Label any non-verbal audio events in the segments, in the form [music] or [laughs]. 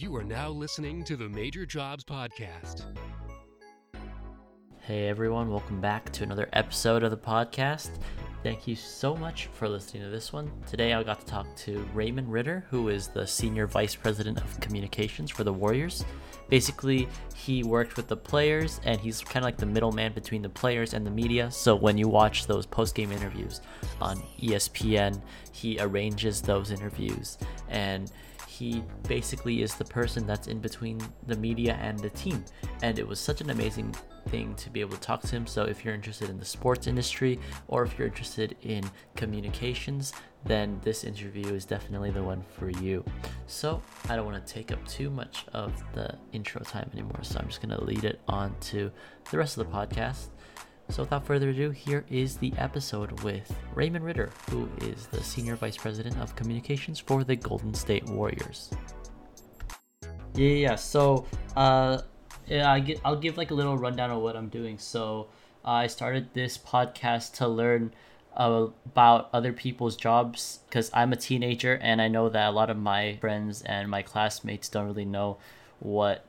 You are now listening to the Major Jobs Podcast. Hey everyone, welcome back to another episode of the podcast. Thank you so much for listening to this one. Today I got to talk to Raymond Ridder, who is the Senior Vice President of Communications for the Warriors. Basically, he worked with the players and he's kind of like the middleman between the players and the media. So when you watch those post game interviews on ESPN, he arranges those interviews and he basically is the person that's in between the media and the team. And it was such an amazing thing to be able to talk to him. So if you're interested in the sports industry or if you're interested in communications, then this interview is definitely the one for you. So I don't want to take up too much of the intro time anymore. So I'm just going to lead it on to the rest of the podcast. So without further ado, here is the episode with Raymond Ridder, who is the Senior Vice President of Communications for the Golden State Warriors. Yeah, yeah. So, uh, yeah, I get, I'll give like a little rundown of what I'm doing. So, uh, I started this podcast to learn uh, about other people's jobs because I'm a teenager and I know that a lot of my friends and my classmates don't really know what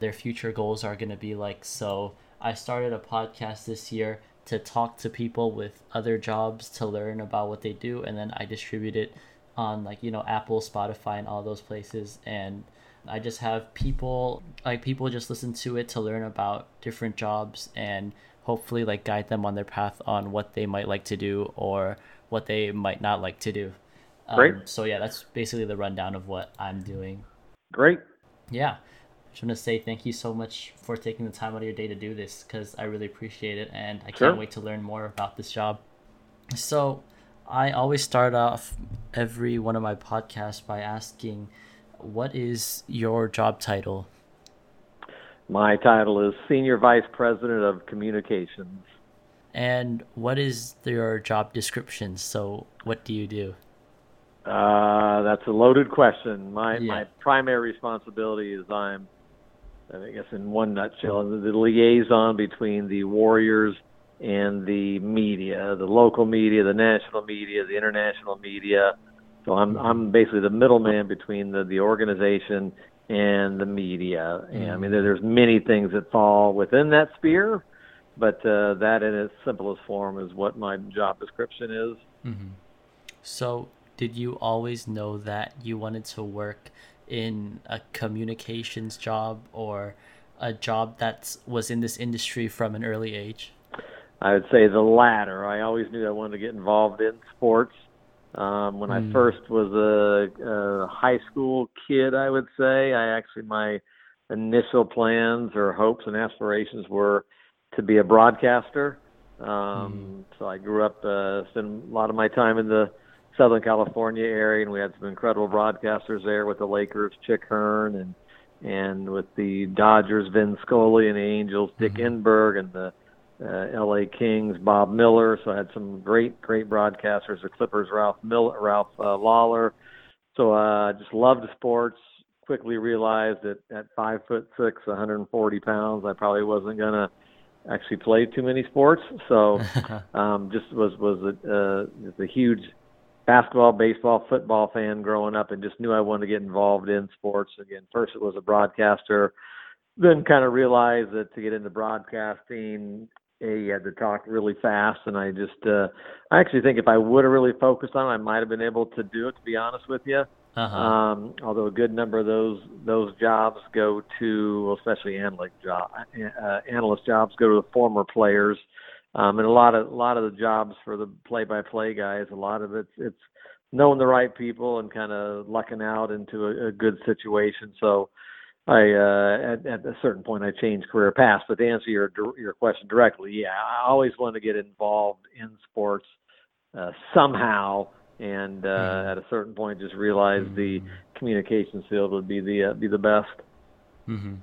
their future goals are going to be like. So, I started a podcast this year to talk to people with other jobs to learn about what they do, and then I distribute it on like you know Apple, Spotify, and all those places. And I just have people like people just listen to it to learn about different jobs and hopefully like guide them on their path on what they might like to do or what they might not like to do. Great. Um, so yeah, that's basically the rundown of what I'm doing. Great. Yeah just want to say thank you so much for taking the time out of your day to do this because I really appreciate it and I Sure. can't wait to learn more about this job. So, I always start off every one of my podcasts by asking, What is your job title? My title is Senior Vice President of Communications. And what is your job description? So, what do you do? Uh, that's a loaded question. My Yeah. my primary responsibility is I'm, I guess in one nutshell, the, liaison between the Warriors and the media, the local media, the national media, the international media. So I'm I'm basically the middleman between the the organization and the media. And I mean, there, there's many things that fall within that sphere, but uh, that in its simplest form is what my job description is. Mm-hmm. So, did you always know that you wanted to work in a communications job or a job that was in this industry from an early age? I would say the latter. I always knew I wanted to get involved in sports. Um, when I Mm. first was a, a high school kid, I would say I actually my initial plans or hopes and aspirations were to be a broadcaster. Um, So I grew up, uh, spent a lot of my time in the Southern California area, and we had some incredible broadcasters there with the Lakers, Chick Hearn, and and with the Dodgers, Vin Scully, and the Angels, Dick Enberg, and the uh, L.A. Kings, Bob Miller. So I had some great, great broadcasters. The Clippers, Ralph Miller, Ralph uh, Lawler. So I uh, just loved sports. Quickly realized that at five foot six, 140 pounds, I probably wasn't gonna actually play too many sports. So [laughs] um, just was was a, uh, just a huge basketball, baseball, football fan growing up, and just knew I wanted to get involved in sports. Again, first it was a broadcaster, then kind of realized that to get into broadcasting, a you had to talk really fast, and I just uh, I actually think if I would have really focused on it, I might have been able to do it. To be honest with you. Uh-huh. Um, although a good number of those those jobs go to, well, especially analyst job, uh, analyst jobs go to the former players, um, and a lot of a lot of the jobs for the play-by-play guys, a lot of it's it's knowing the right people and kind of lucking out into a, a good situation. So, I uh, at, at a certain point I changed career paths. But to answer your your question directly, yeah, I always wanted to get involved in sports uh, somehow and uh, Mhm. at a certain point just realized the communications field would be the uh, be the best. hmm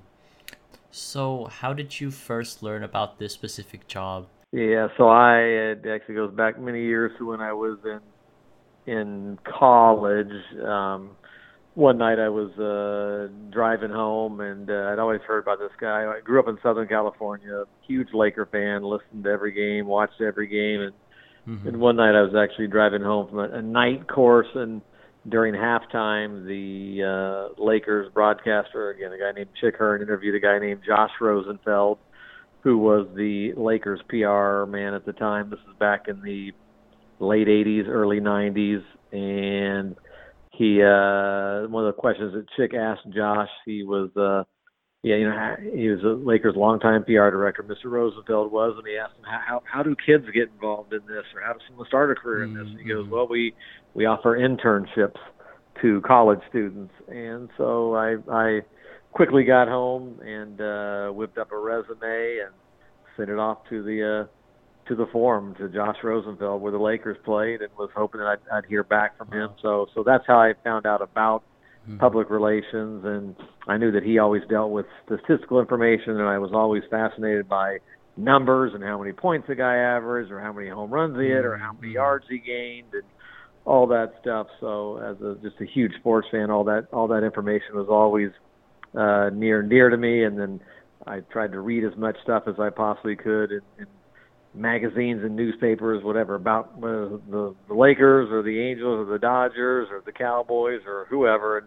So, how did you first learn about this specific job? Yeah, so I it actually goes back many years to when I was in in college. Um, one night I was uh, driving home, and uh, I'd always heard about this guy. I grew up in Southern California, huge Laker fan, listened to every game, watched every game, and Mhm. And one night I was actually driving home from a, a night course in during halftime, the uh, Lakers broadcaster, again, a guy named Chick Hearn, interviewed a guy named Josh Rosenfeld, who was the Lakers PR man at the time. This is back in the late 80s, early 90s. And he, uh, one of the questions that Chick asked Josh, he was, uh, yeah, you know, he was a Lakers longtime PR director, Mr. Rosenfeld was, and he asked him how how do kids get involved in this, or how does someone start a career in this? And he goes, Mhm. well, we we offer internships to college students, and so I I quickly got home and uh, whipped up a resume and sent it off to the uh, to the forum to Josh Rosenfeld where the Lakers played, and was hoping that I'd, I'd hear back from him. So so that's how I found out about Mhm. public relations and I knew that he always dealt with statistical information and I was always fascinated by numbers and how many points a guy averaged or how many home runs he hit or how many Mhm. yards he gained and all that stuff. So as a just a huge sports fan, all that all that information was always uh near and dear to me and then I tried to read as much stuff as I possibly could in, in magazines and newspapers, whatever, about uh, the the Lakers or the Angels or the Dodgers or the Cowboys or whoever, and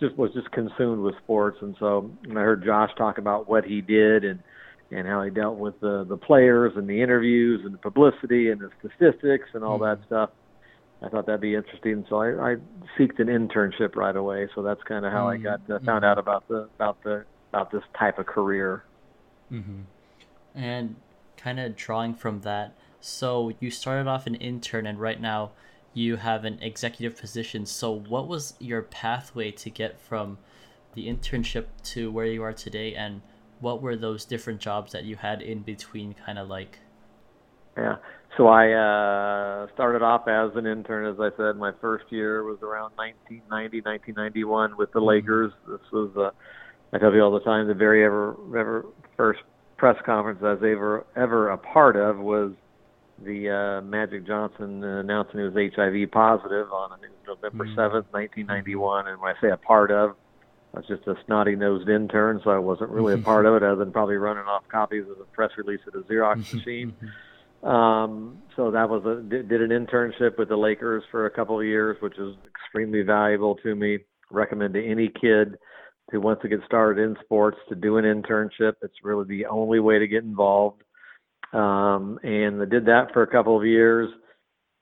just was just consumed with sports. And so when I heard Josh talk about what he did and and how he dealt with the the players and the interviews and the publicity and the statistics and all that stuff, I thought that'd be interesting. So I, I seeked an internship right away. So that's kind of how I got uh, found out about the about the about this type of career. Mm-hmm. And kind of drawing from that, so you started off an intern, and right now you have an executive position. So, what was your pathway to get from the internship to where you are today, and what were those different jobs that you had in between, kind of like? Yeah. So I uh, started off as an intern, as I said. My first year was around 1990, 1991 with the Lakers. This was, uh, I tell you all the time, the very ever, ever first press conference I was ever ever a part of was the uh, Magic Johnson announcing he was HIV positive on I think it was November Mm. seventh, 1991. And when I say a part of, I was just a snotty nosed intern, so I wasn't really a part of it, other than probably running off copies of the press release at a Xerox machine. Um, so that was a did, did an internship with the Lakers for a couple of years, which is extremely valuable to me. Recommend to any kid who wants to get started in sports to do an internship. It's really the only way to get involved. Um, and I did that for a couple of years.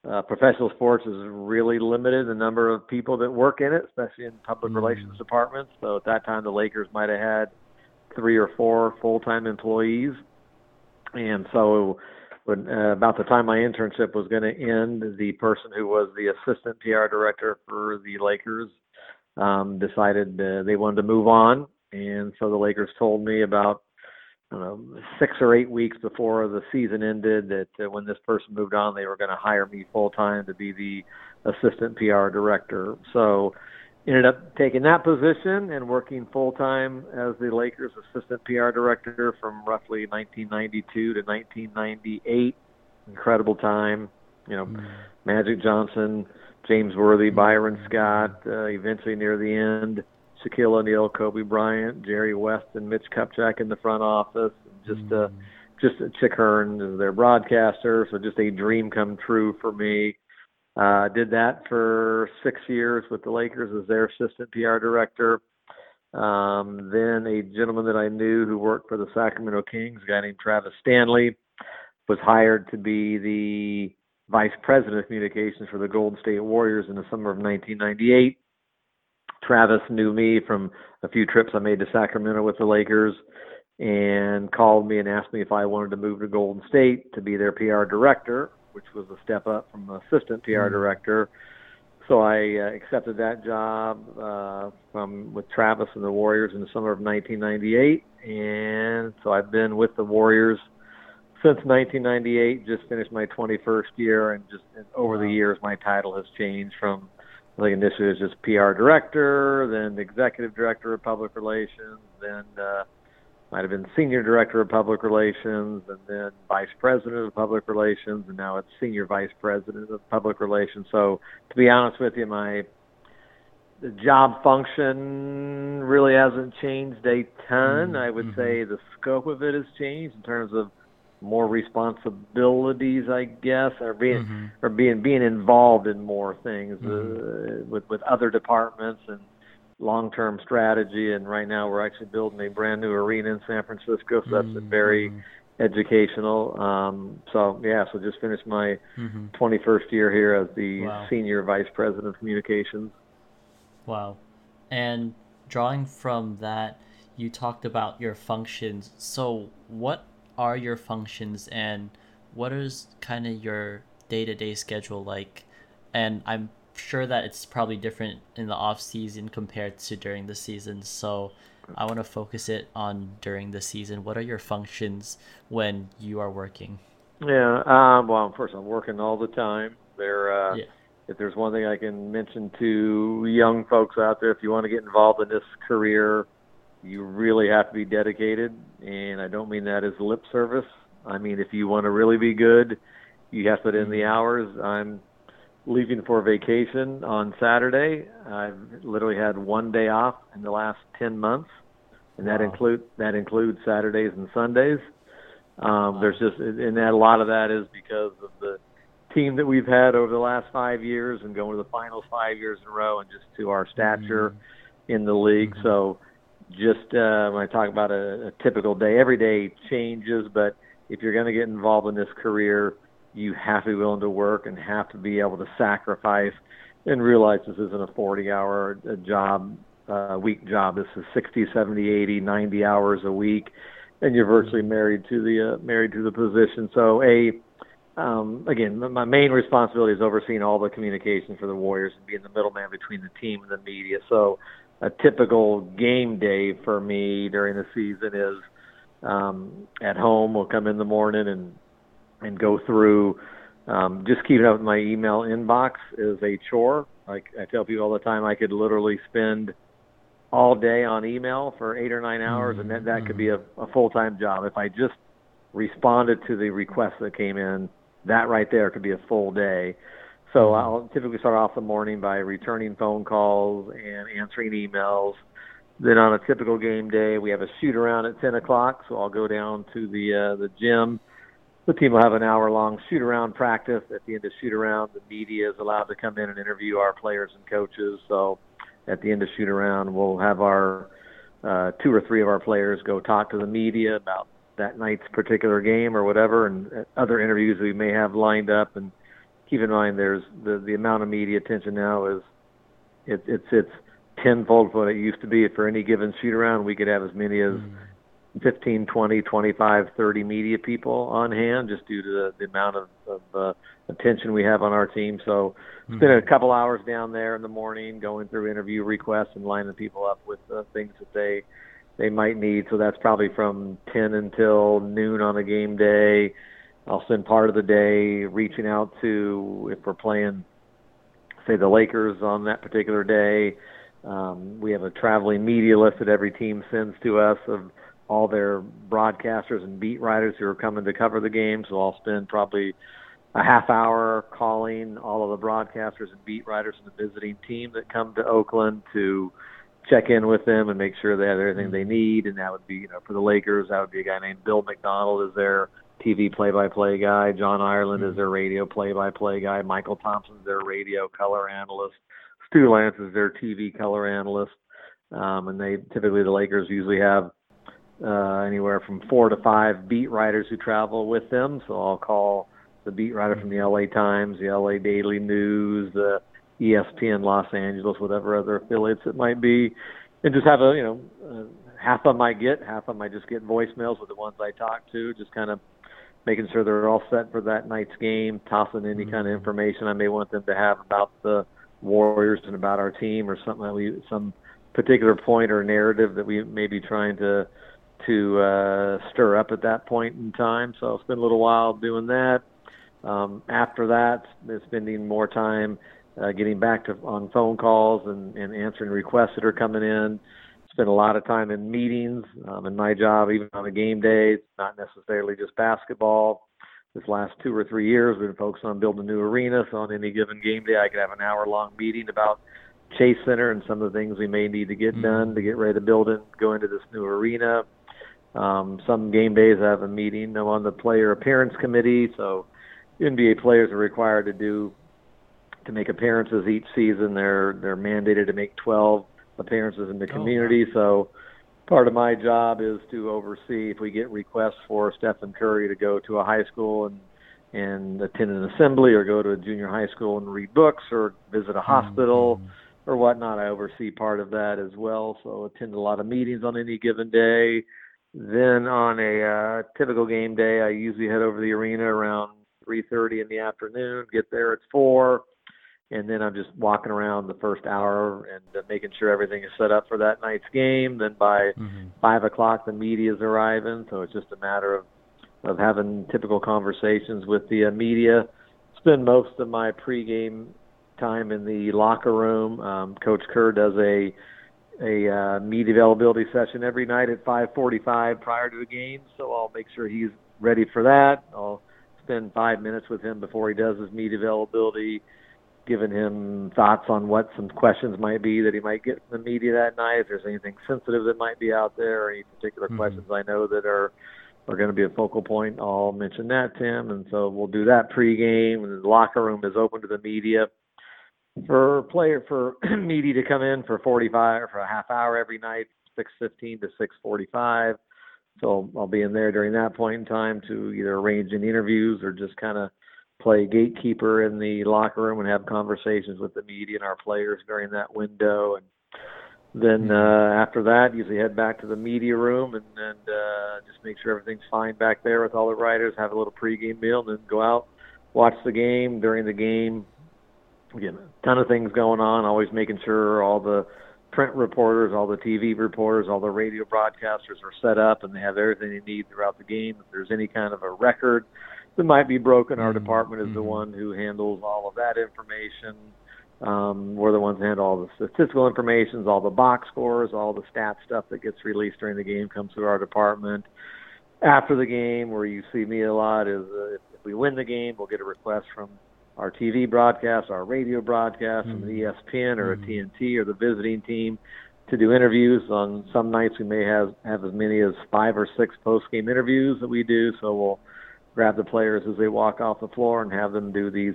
Uh, professional sports is really limited the number of people that work in it, especially in public Mm. relations departments. So at that time, the Lakers might have had three or four full-time employees, and so when uh, about the time my internship was going to end, the person who was the assistant PR director for the Lakers um, decided uh, they wanted to move on, and so the Lakers told me about I don't know, six or eight weeks before the season ended that uh, when this person moved on, they were going to hire me full time to be the assistant PR director. So ended up taking that position and working full time as the Lakers assistant PR director from roughly 1992 to 1998. Incredible time, you know. Magic Johnson, James Worthy, Byron Scott, uh, eventually near the end, Shaquille O'Neal, Kobe Bryant, Jerry West, and Mitch Kupchak in the front office. Just uh, just Chick Hearn is their broadcaster, so just a dream come true for me. Uh, did that for six years with the Lakers as their assistant PR director. Um, then a gentleman that I knew who worked for the Sacramento Kings, a guy named Travis Stanley, was hired to be the vice president of communications for the Golden State Warriors in the summer of 1998. Travis knew me from a few trips I made to Sacramento with the Lakers and called me and asked me if I wanted to move to Golden State to be their PR director, which was a step up from assistant PR Mm. director. So I uh, accepted that job uh, from with Travis and the Warriors in the summer of 1998, and so I've been with the Warriors since 1998. Just finished my 21st year, and just and over the years, my title has changed from I think initially it was just PR director, then executive director of public relations, then uh, might have been senior director of public relations, and then vice president of public relations, and now it's senior vice president of public relations. So to be honest with you, my the job function really hasn't changed a ton. Mm, I would mhm. say the scope of it has changed in terms of more responsibilities, I guess, or being Mm-hmm. or being being involved in more things uh, Mm-hmm. with with other departments and long term strategy. And right now, we're actually building a brand new arena in San Francisco, so that's been very Mhm. educational. Um, so yeah, so just finished my Mhm. 21st year here as the Wow. senior vice president of communications. Wow. And drawing from that, you talked about your functions. So, what are your functions and what is kind of your day to day schedule like? And I'm sure that it's probably different in the off season compared to during the season. So, I want to focus it on during the season. What are your functions when you are working? Yeah. Um, well, first, I'm working all the time. There, uh, Yeah. if there's one thing I can mention to young folks out there, if you want to get involved in this career, you really have to be dedicated. And I don't mean that as lip service. I mean, if you want to really be good, you have to put in the hours. I'm leaving for vacation on Saturday. I've literally had one day off in the last 10 months, and that Wow. include that includes Saturdays and Sundays. Um, Wow. There's just, and that, a lot of that is because of the team that we've had over the last five years and going to the finals five years in a row, and just to our stature in the league. Mhm. So, just uh, when I talk about a, a typical day, every day changes, but if you're going to get involved in this career, you have to be willing to work and have to be able to sacrifice and realize this isn't a 40 hour uh, job, uh, week job. This is 60, 70, 80, 90 hours a week, and you're virtually married to the uh, married to the position. So a um, again, my main responsibility is overseeing all the communication for the Warriors and being the middleman between the team and the media. So, a typical game day for me during the season is um, at home. We'll come in the morning and and go through. Um, just keeping up with my email inbox is a chore. Like I tell people all the time, I could literally spend all day on email for eight or nine hours, and that that could be a, a full time job. If I just responded to the requests that came in, that right there could be a full day. So I'll typically start off the morning by returning phone calls and answering emails. Then on a typical game day, we have a shoot around at 10 o'clock, so I'll go down to the uh, the gym. The team will have an hour long shoot around practice. At the end of shoot around, the media is allowed to come in and interview our players and coaches. So at the end of shoot around, we'll have our uh, two or three of our players go talk to the media about that night's particular game or whatever, and uh, other interviews we may have lined up. And keep in mind, there's the the amount of media attention now is it, it's it's tenfold what it used to be. For any given shoot around, we could have as many as 15, 20, 25, 30 media people on hand just due to the, the amount of, of uh, attention we have on our team. So spend a couple hours down there in the morning going through interview requests and lining people up with uh, things that they they might need. So that's probably from 10 until noon on a game day. I'll spend part of the day reaching out to if we're playing, say, the Lakers on that particular day. Um, we have a traveling media list that every team sends to us of all their broadcasters and beat writers who are coming to cover the game. So I'll spend probably a half hour calling all of the broadcasters and beat writers and the visiting team that come to Oakland to check in with them and make sure they have everything they need. And that would be, you know, for the Lakers, that would be a guy named Bill Macdonald is their TV play-by-play guy. John Ireland is their radio play-by-play guy. Mychal Thompson is their radio color analyst. Stu Lantz is their TV color analyst. Um, and they typically the Lakers usually have uh, anywhere from four to five beat writers who travel with them. So I'll call the beat writer from the LA Times, the LA Daily News, the ESPN Los Angeles, whatever other affiliates it might be, and just have a you know uh, half of them I get, half of them I just get voicemails with the ones I talk to, just kind of making sure they're all set for that night's game, tossing any kind of information I may want them to have about the Warriors and about our team or something that we some particular point or narrative that we may be trying to to uh, stir up at that point in time. So I'll spend a little while doing that. Um, after that, spending more time uh, getting back to on phone calls and, and answering requests that are coming in. Spend a lot of time in meetings. Um, in my job, even on a game day, it's not necessarily just basketball. This last two or three years, we've been focused on building a new arena. So on any given game day, I could have an hour-long meeting about Chase Center and some of the things we may need to get done to get ready to build and go into this new arena. Um, some game days I have a meeting. I'm on the player appearance committee, so NBA players are required to do to make appearances each season. They're they're mandated to make 12 appearances in the community. Oh, wow. So part of my job is to oversee if we get requests for Stephen Curry to go to a high school and and attend an assembly or go to a junior high school and read books or visit a hospital mm-hmm. or whatnot. I oversee part of that as well. So attend a lot of meetings on any given day. Then on a uh, typical game day, I usually head over the arena around 3:30 in the afternoon. Get there at four, and then I'm just walking around the first hour and uh, making sure everything is set up for that night's game. Then by mm-hmm. five o'clock, the media's arriving, so it's just a matter of of having typical conversations with the uh, media. Spend most of my pregame time in the locker room. Um, Coach Kerr does a a uh, media availability session every night at 5:45 prior to the game, so I'll make sure he's ready for that. I'll spend five minutes with him before he does his media availability, giving him thoughts on what some questions might be that he might get in the media that night. If there's anything sensitive that might be out there, or any particular mm-hmm. questions I know that are are going to be a focal point, I'll mention that to him. And so we'll do that pregame, and the locker room is open to the media for player for [clears throat] media to come in for 45 or for a half hour every night, 6:15 to 6:45. So I'll be in there during that point in time to either arrange any interviews or just kind of play gatekeeper in the locker room and have conversations with the media and our players during that window. And then mm-hmm. uh, after that, usually head back to the media room and, and uh, just make sure everything's fine back there with all the writers. Have a little pregame meal, and then go out, watch the game. During the game, again, a ton of things going on. Always making sure all the print reporters, all the TV reporters, all the radio broadcasters are set up and they have everything they need throughout the game. If there's any kind of a record that might be broken, our mm-hmm. department is mm-hmm. the one who handles all of that information. Um, we're the ones that handle all the statistical information, all the box scores, all the stat stuff that gets released during the game comes through our department. After the game, where you see me a lot, is uh, if we win the game, we'll get a request from our TV broadcasts, our radio broadcasts mm-hmm. from the ESPN or mm-hmm. a TNT or the visiting team to do interviews. On some nights, we may have have as many as five or six post game interviews that we do. So we'll grab the players as they walk off the floor and have them do these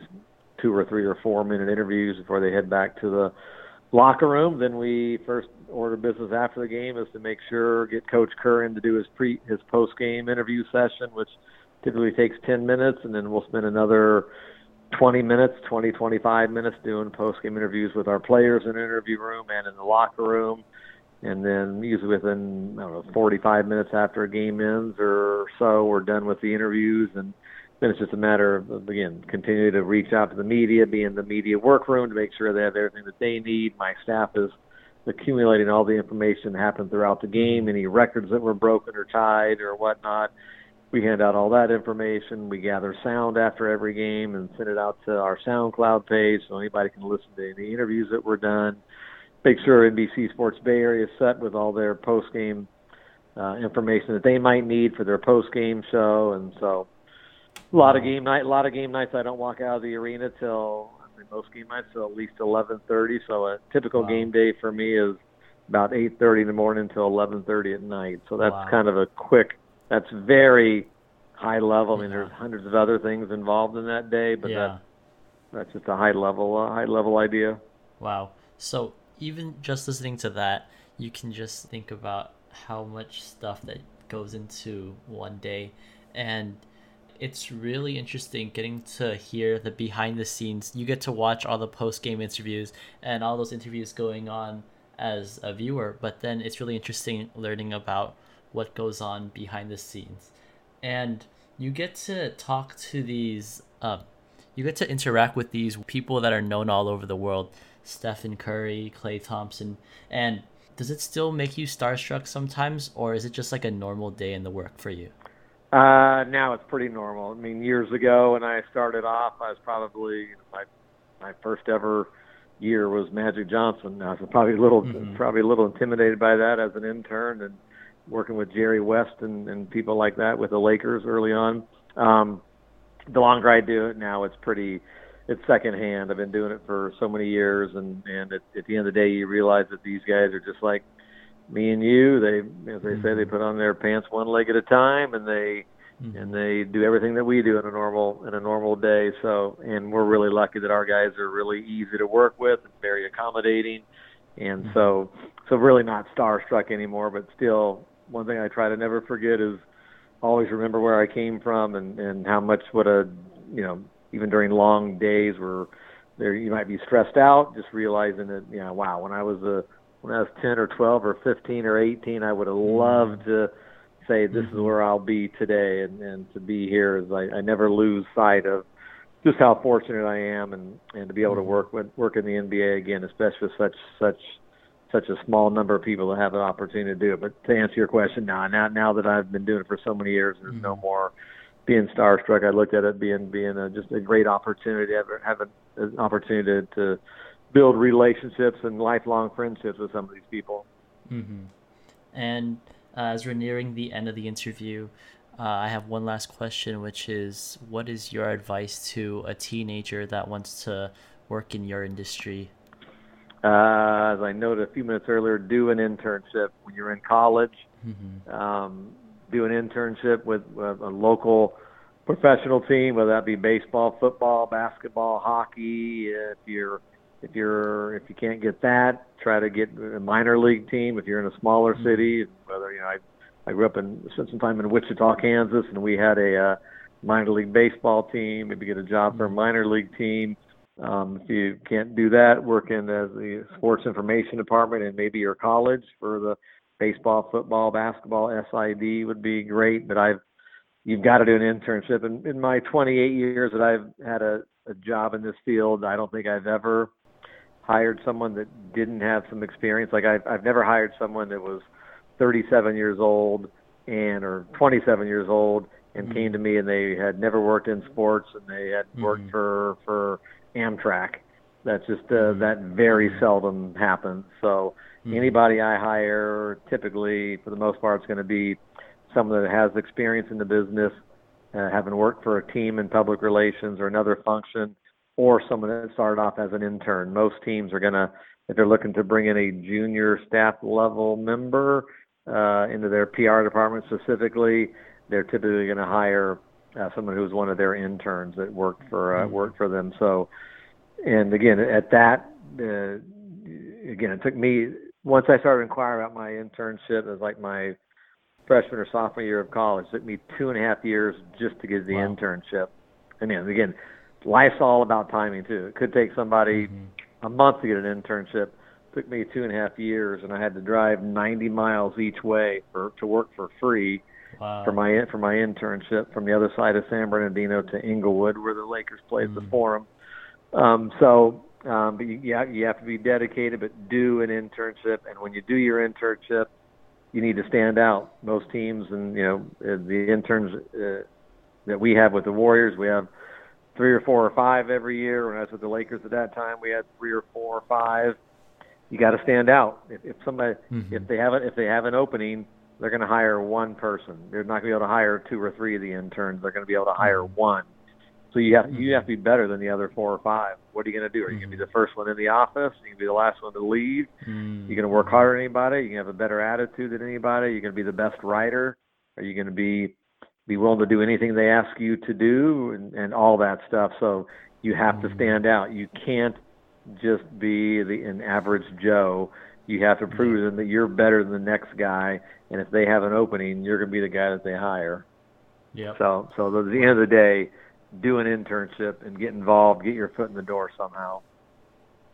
two or three or four minute interviews before they head back to the locker room. Then we first order business after the game is to make sure get Coach Kerr in to do his pre his post game interview session, which typically takes 10 minutes, and then we'll spend another 20 minutes, 20, 25 minutes doing post game interviews with our players in the interview room and in the locker room. And then usually within I don't know 45 minutes after a game ends or so, we're done with the interviews, and then it's just a matter of again continue to reach out to the media, be in the media workroom to make sure they have everything that they need. My staff is accumulating all the information that happened throughout the game, any records that were broken or tied or whatnot we hand out all that information. We gather sound after every game and send it out to our SoundCloud page so anybody can listen to any interviews that were done. Make sure NBC Sports Bay Area is set with all their post game uh, information that they might need for their post game show. And so, a lot of game night, a lot of game nights. I don't walk out of the arena till I mean, most game nights till at least 11:30. So a typical wow. game day for me is about 8:30 in the morning till 11:30 at night. So that's wow. kind of a quick that's very high level. I mean, there's hundreds of other things involved in that day, but yeah. that's just a high level, uh, high level idea. Wow. So even just listening to that, you can just think about how much stuff that goes into one day, and it's really interesting getting to hear the behind the scenes. You get to watch all the post game interviews and all those interviews going on as a viewer, but then it's really interesting learning about what goes on behind the scenes. And you get to talk to these, uh, you get to interact with these people that are known all over the world Stephen Curry, Klay Thompson. And does it still make you starstruck sometimes, or is it just like a normal day in the work for you? Uh, now it's pretty normal. I mean, years ago when I started off, I was probably you know, my my first ever year was Magic Johnson. I was probably a little mm-hmm. probably a little intimidated by that as an intern, and working with Jerry West and, and people like that with the Lakers early on. Um, the longer I do it now, it's pretty, it's secondhand. I've been doing it for so many years, and and at, at the end of the day, you realize that these guys are just like me and you. They, as they say, they Mhm. put on their pants one leg at a time, and they Mhm. and they do everything that we do in a normal in a normal day. So, and we're really lucky that our guys are really easy to work with and very accommodating, and Mhm. so so really not starstruck anymore. But still, one thing I try to never forget is always remember where I came from and and how much what a you know even during long days where there you might be stressed out, just realizing that you know wow when I was a when I was 10 or 12 or 15 or 18, I would have loved to say this is Mhm. where I'll be today, and and to be here is I, I never lose sight of just how fortunate I am, and and to be able to Mhm. work with work in the NBA again, especially with such such such a small number of people that have an opportunity to do it. But to answer your question, now now now that I've been doing it for so many years, there's no Mhm. more being starstruck. I looked at it being being a, just a great opportunity to have, have an, an opportunity to, to build relationships and lifelong friendships with some of these people. Mm-hmm. And uh, as we're nearing the end of the interview, uh, I have one last question, which is what is your advice to a teenager that wants to work in your industry? Uh, as I noted a few minutes earlier, do an internship when you're in college. Mm-hmm. Um, do an internship with uh, a local professional team, whether that be baseball, football, basketball, hockey. If you're if you're if you can't get that, try to get a minor league team. If you're in a smaller Mhm. city, whether you know I I grew up in spent some time in Wichita, Kansas, and we had a uh, minor league baseball team. Maybe get a job for a Mhm. minor league team. Um, if you can't do that, work in as the sports information department and maybe your college for the baseball, football, basketball, SID would be great. But I've you've got to do an internship. And in my 28 years that I've had a, a job in this field, I don't think I've ever hired someone that didn't have some experience. Like I've I've never hired someone that was 37 years old and or 27 years old and Mhm. came to me and they had never worked in sports and they had worked Mhm. for for Amtrak. That's just uh, that very seldom happens. So Mhm. anybody I hire, typically for the most part, is going to be someone that has experience in the business, uh, having worked for a team in public relations or another function, or someone that started off as an intern. Most teams are going to, if they're looking to bring in a junior staff level member uh, into their PR department specifically, they're typically going to hire uh, someone was one of their interns that worked for uh, Mhm. worked for them. So, and again, at that, uh, again, it took me once I started inquiring about my internship. It was like my freshman or sophomore year of college. It took me two and a half years just to get the Wow. internship. And then again, life's all about timing too. It could take somebody Mhm. a month to get an internship. It took me two and a half years, and I had to drive 90 miles each way for to work for free Wow. for my for my internship from the other side of San Bernardino to Inglewood, where the Lakers played the Mm. Forum. Um, so, um, but you, you have, you have to be dedicated, but do an internship. And when you do your internship, you need to stand out. Most teams, and you know, uh, the interns uh, that we have with the Warriors, we have three or four or five every year. When I was with the Lakers at that time, we had three or four or five. You got to stand out. If, if somebody, Mhm. if they have it, if they have an opening, they're going to hire one person. They're not going to be able to hire two or three of the interns. They're going to be able to hire Mhm. one. So you have you Mhm. have to be better than the other four or five. What are you going to do? Are you going to be Mhm. the first one in the office? Are you going to be the last one to leave? Mm. You're going to work harder than anybody. You're going to have a better attitude than anybody. You're going to be the best writer. Are you going to be be willing to do anything they ask you to do and, and all that stuff? So you have to stand out. You can't just be the an average Joe. You have to prove to them that you're better than the next guy. And if they have an opening, you're going to be the guy that they hire. Yep. So, so at the end of the day, do an internship and get involved. Get your foot in the door somehow.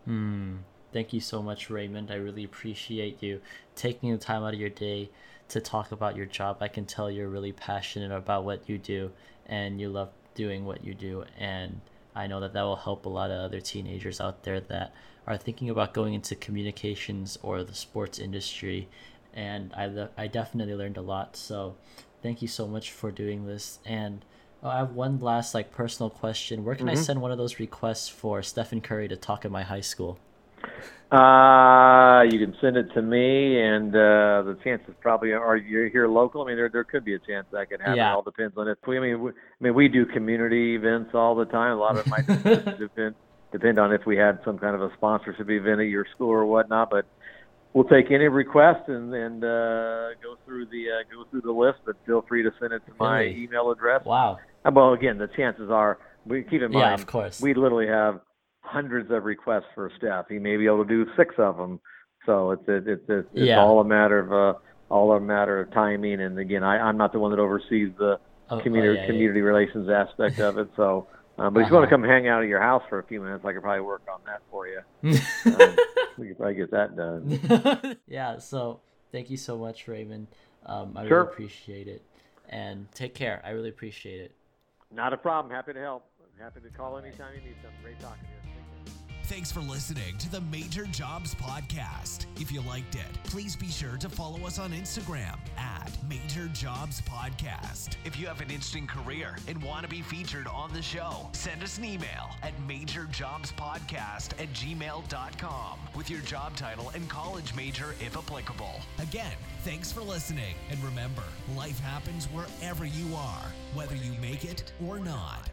Hmm. Thank you so much, Raymond. I really appreciate you taking the time out of your day to talk about your job. I can tell you're really passionate about what you do and you love doing what you do. And I know that that will help a lot of other teenagers out there that are thinking about going into communications or the sports industry. And I, le- I definitely learned a lot. So thank you so much for doing this. And oh, I have one last like personal question. Where can I Mhm. send one of those requests for Stephen Curry to talk at my high school? Uh, you can send it to me, and uh, the chances probably are you're here local. I mean, there there could be a chance that could happen. Yeah. It all depends on if we. I mean, we, I mean, we do community events all the time. A lot of it might just depend on if we had some kind of a sponsorship event at your school or whatnot. But we'll take any request and and uh, go through the uh, go through the list. But feel free to send it to my Really? email address. Wow. Uh, Well, again, the chances are we keep in mind. Yeah, of course. We literally have hundreds of requests for Steph. He may be able to do six of them. So it's it's it's, it's Yeah. all a matter of uh, all a matter of timing. And again, I, I'm not the one that oversees the Oh, oh, community yeah, yeah. community relations aspect of it. So, um, but if you want Uh-huh. to come hang out at your house for a few minutes, I could probably work on that for you. [laughs] Um, we could probably get that done. [laughs] yeah, so thank you so much, Raymond. Um, I Sure. really appreciate it. And take care. I really appreciate it. Not a problem. Happy to help. Happy to call anytime you need something. Great talking to you. Thanks for listening to the Major Jobs Podcast. If you liked it, please be sure to follow us on Instagram at Major Jobs Podcast. If you have an interesting career and want to be featured on the show, send us an email at majorjobspodcast at gmail.com with your job title and college major if applicable. Again, thanks for listening. And remember, life happens wherever you are, whether you make it or not.